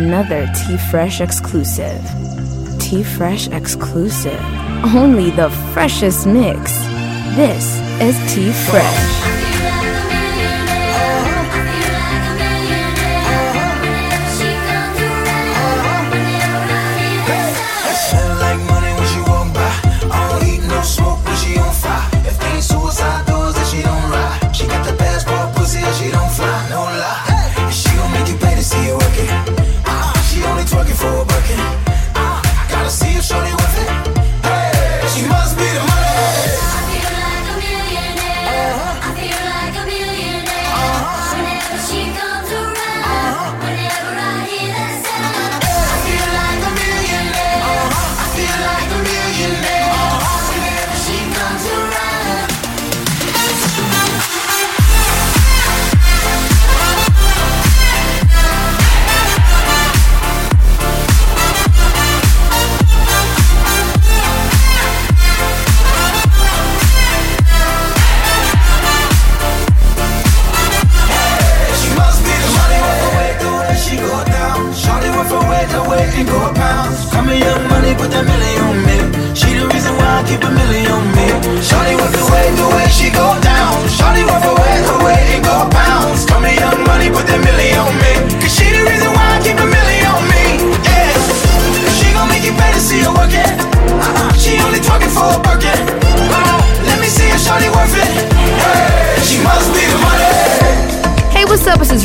another T Fresh exclusive. T Fresh exclusive. Only the freshest mix. This is T Fresh.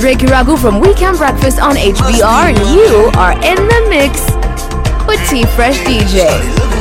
Ricky Ragu from Weekend Breakfast on HBR, and you are in the mix with T Fresh DJ.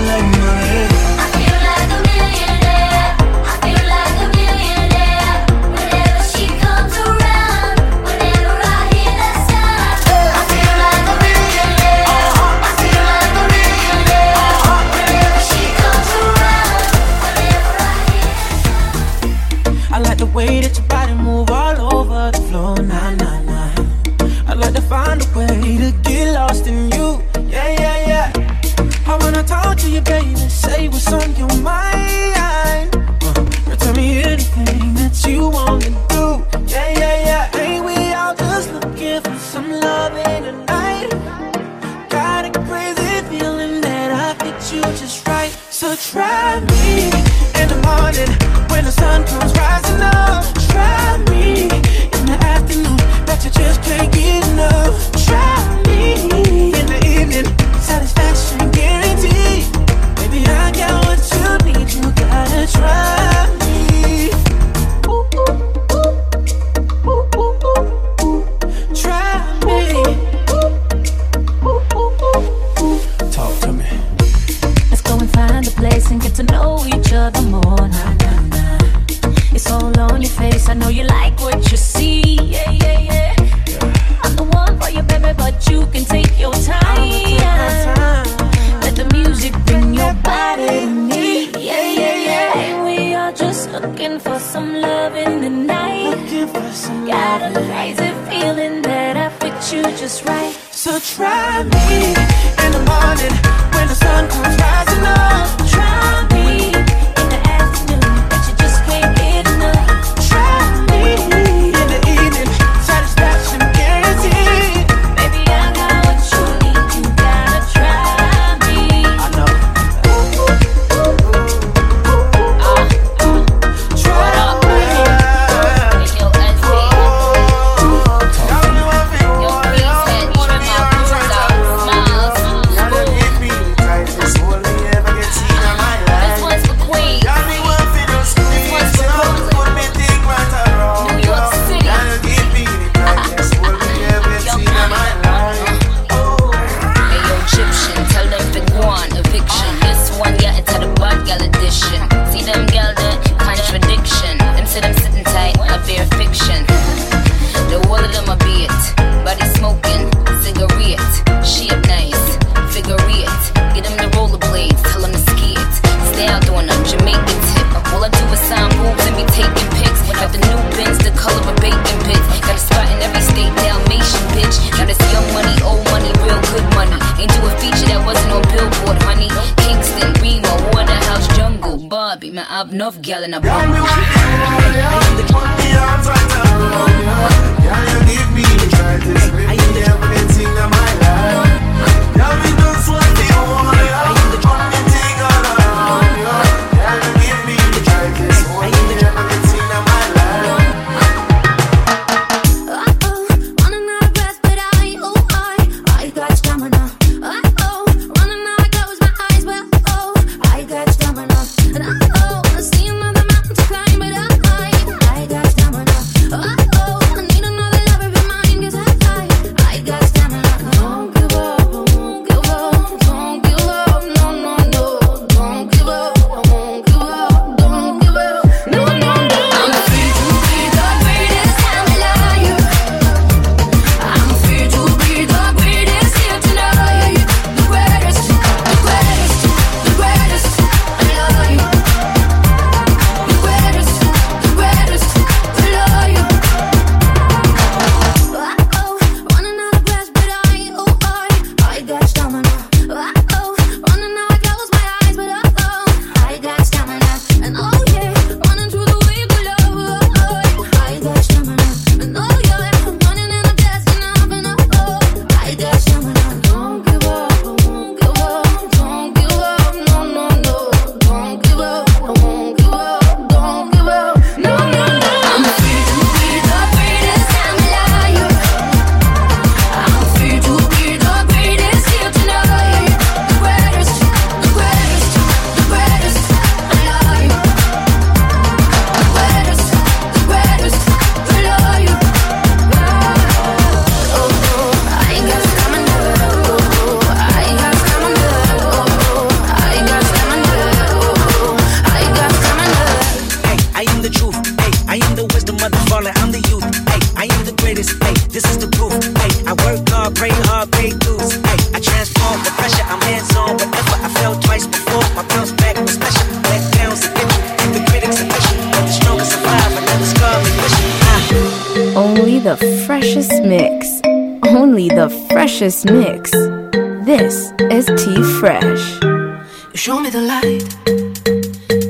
Fresh. You show me the light.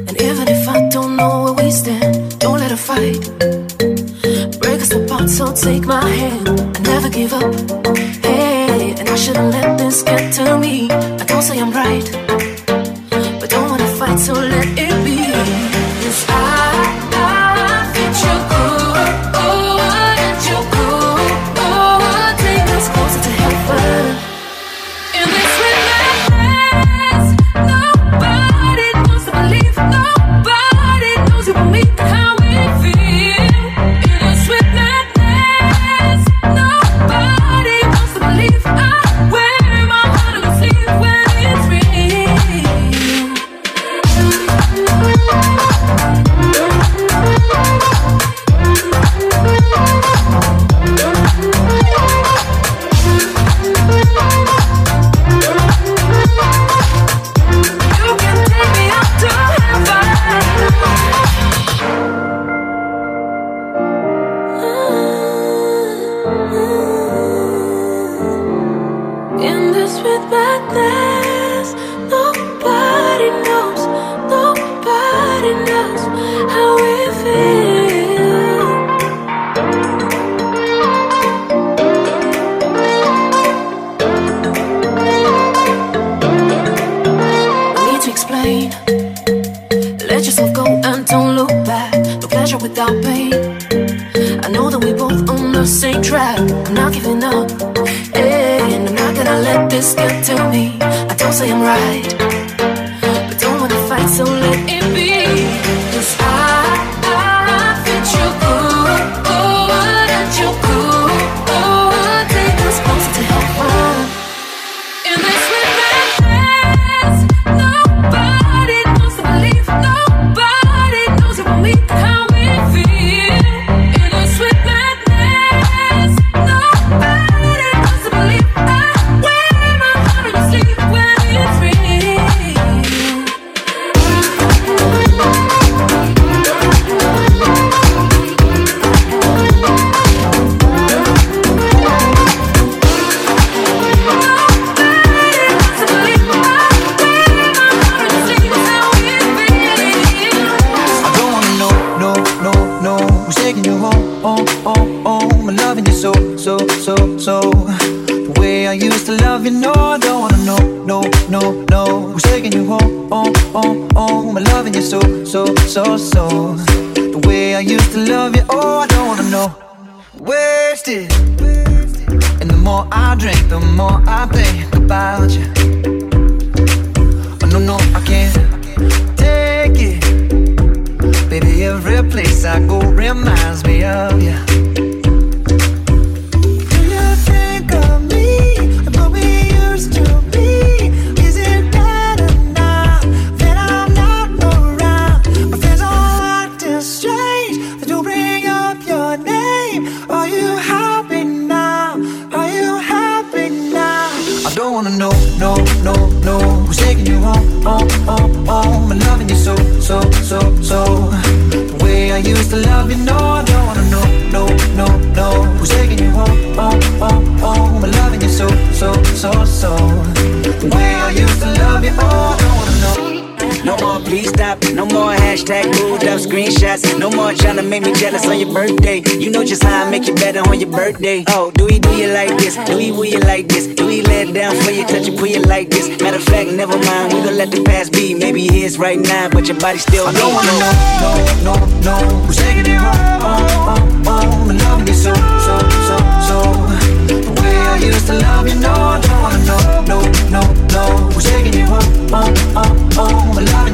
And even if I don't know where we stand, don't let it fight. Break us apart, so take my hand. I never give up. Hey, and I shouldn't let this get to me. I don't say I'm right, but don't wanna fight, so let it hashtag moved up screenshots. No more trying to make me jealous on your birthday. You know just how I make you better on your birthday. Oh, do we do you like this? Do we will you like this? Do we let it down for you, touch you, pull you like this? Matter of fact, never mind. We gon' let the past be. Maybe it's right now, but your body still I don't wanna know, no, no, no. Who's taking you home, home, home, home? I'm loving you so, so, so, so. The way I used to love you, no, I don't wanna know, no, no, no. Who's taking oh, oh, oh. you home, home, home, home? I'm loving you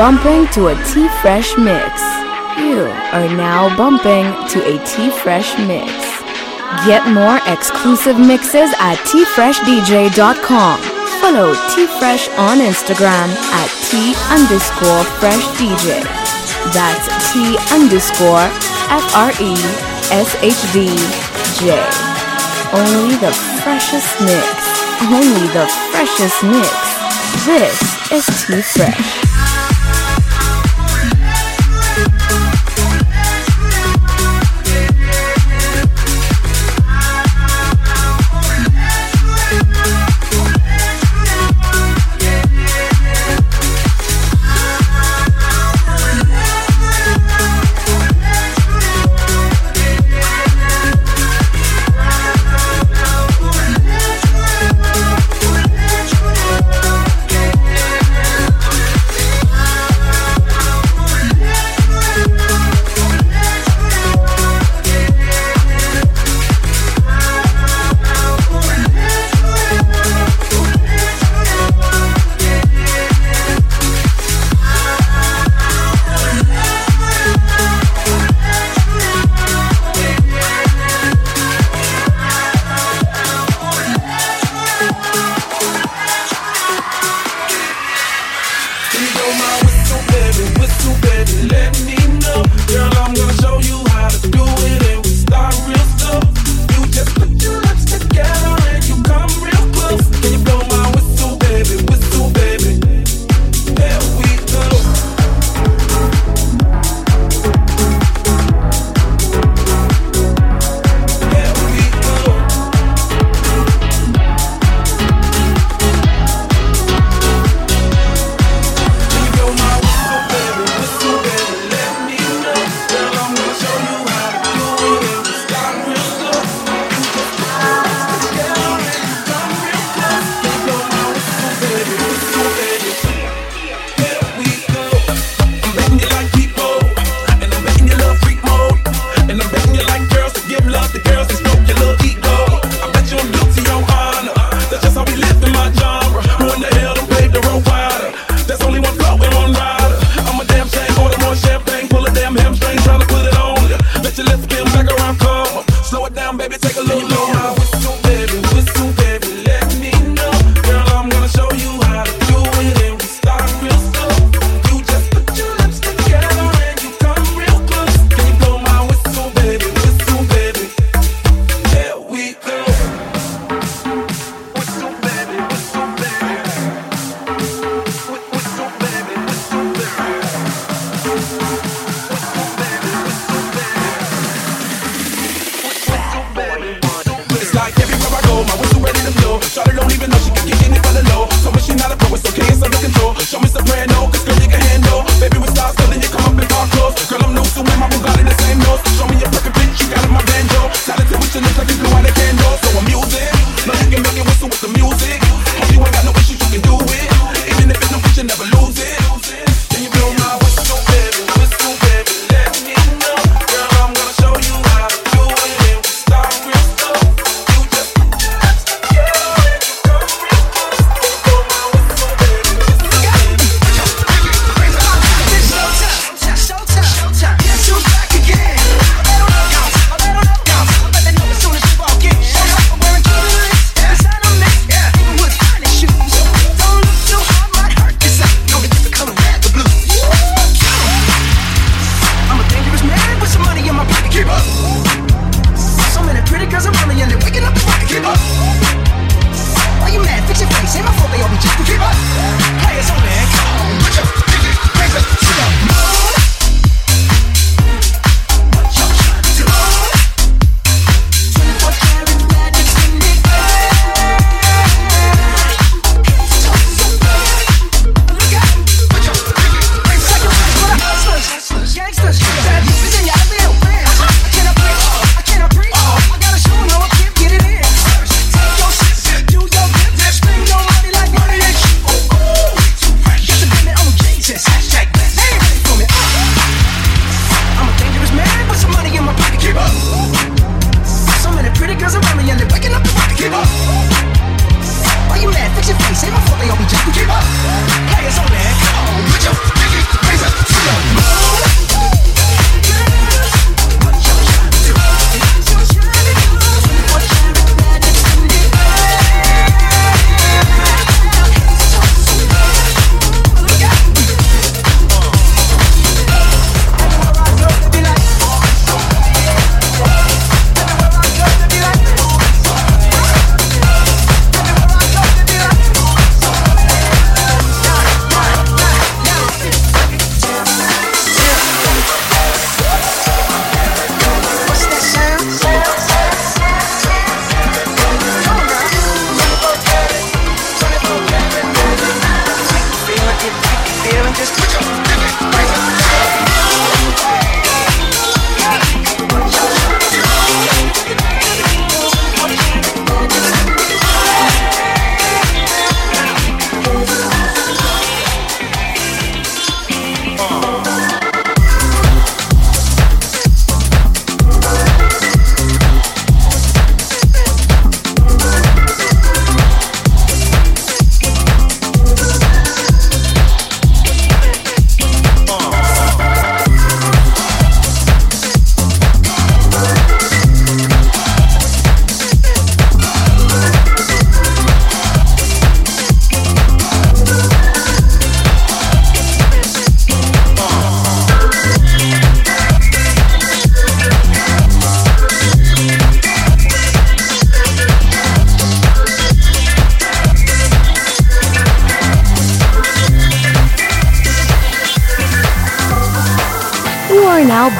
Bumping to a T Fresh mix. You are now bumping to a T Fresh mix. Get more exclusive mixes at tfreshdj.com. Follow T Fresh on Instagram at T underscore Fresh DJ. That's T underscore F R E S H D J. Only the freshest mix. Only the freshest mix. This is T Fresh.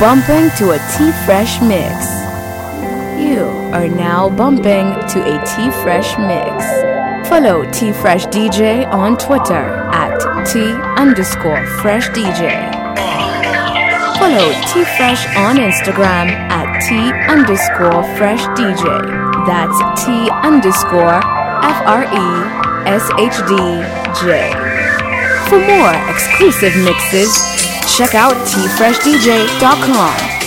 bumping to a T Fresh mix. You are now bumping to a T Fresh mix. Follow T Fresh DJ on Twitter at T underscore Fresh DJ. Follow T Fresh on Instagram at T underscore Fresh DJ. That's T underscore F R E S H D J. For more exclusive mixes, Check out tfreshdj.com.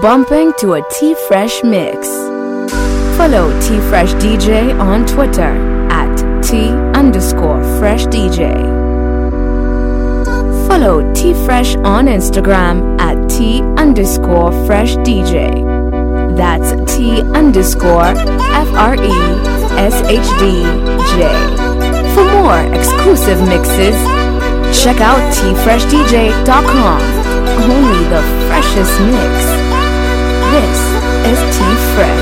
bumping to a T Fresh mix. Follow T Fresh DJ on Twitter at T underscore Fresh DJ. Follow T Fresh on Instagram at T underscore Fresh DJ. That's T underscore F R E S H D J. For more exclusive mixes, check out tfreshdj.com. Only the freshest mix. This is T Fresh.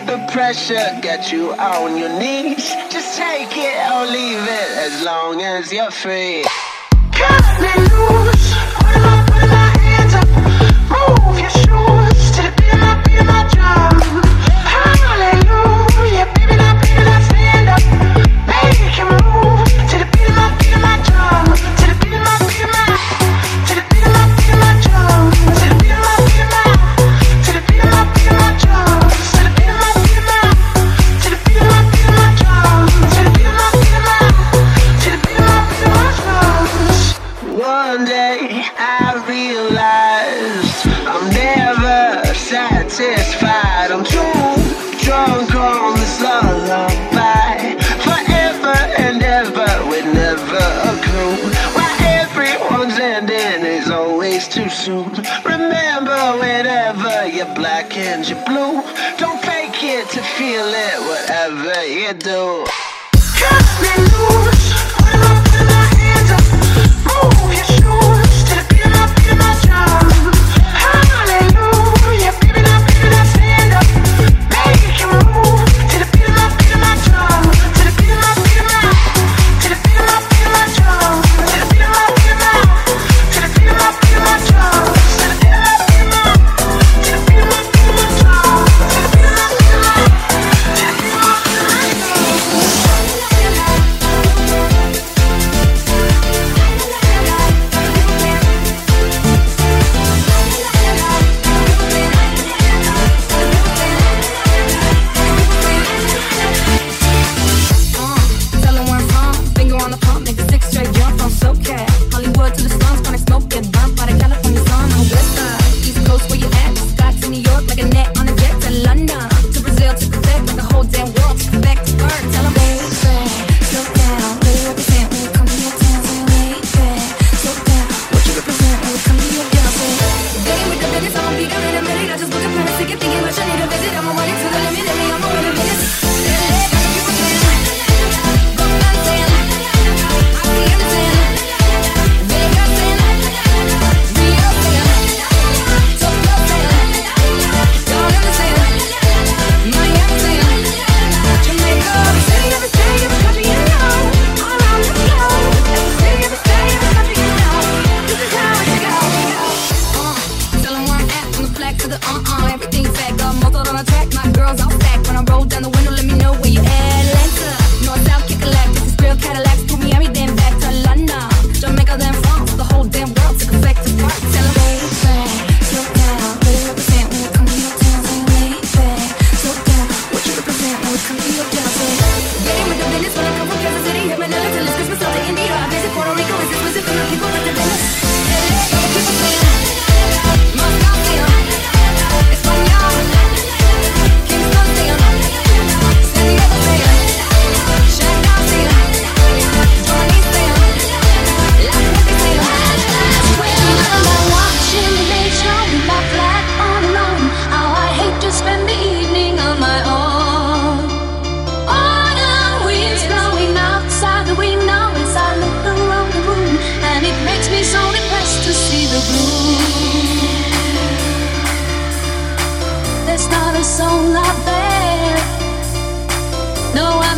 the pressure get you on your knees. Just take it or leave it as long as you're free. Cut me loose. had to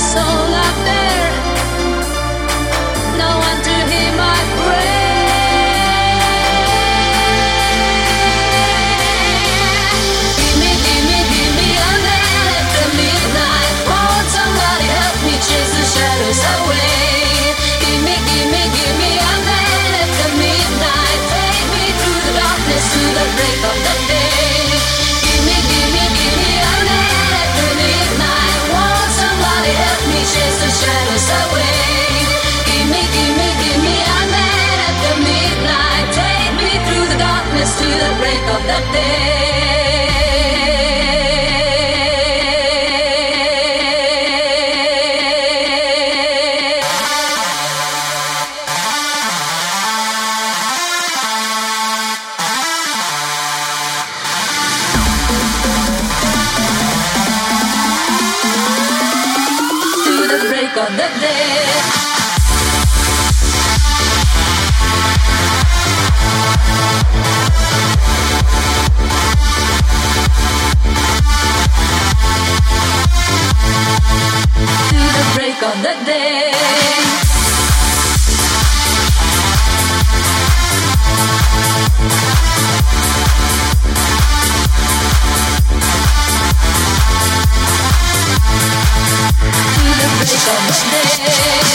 soul out there. Break Monday, come Monday.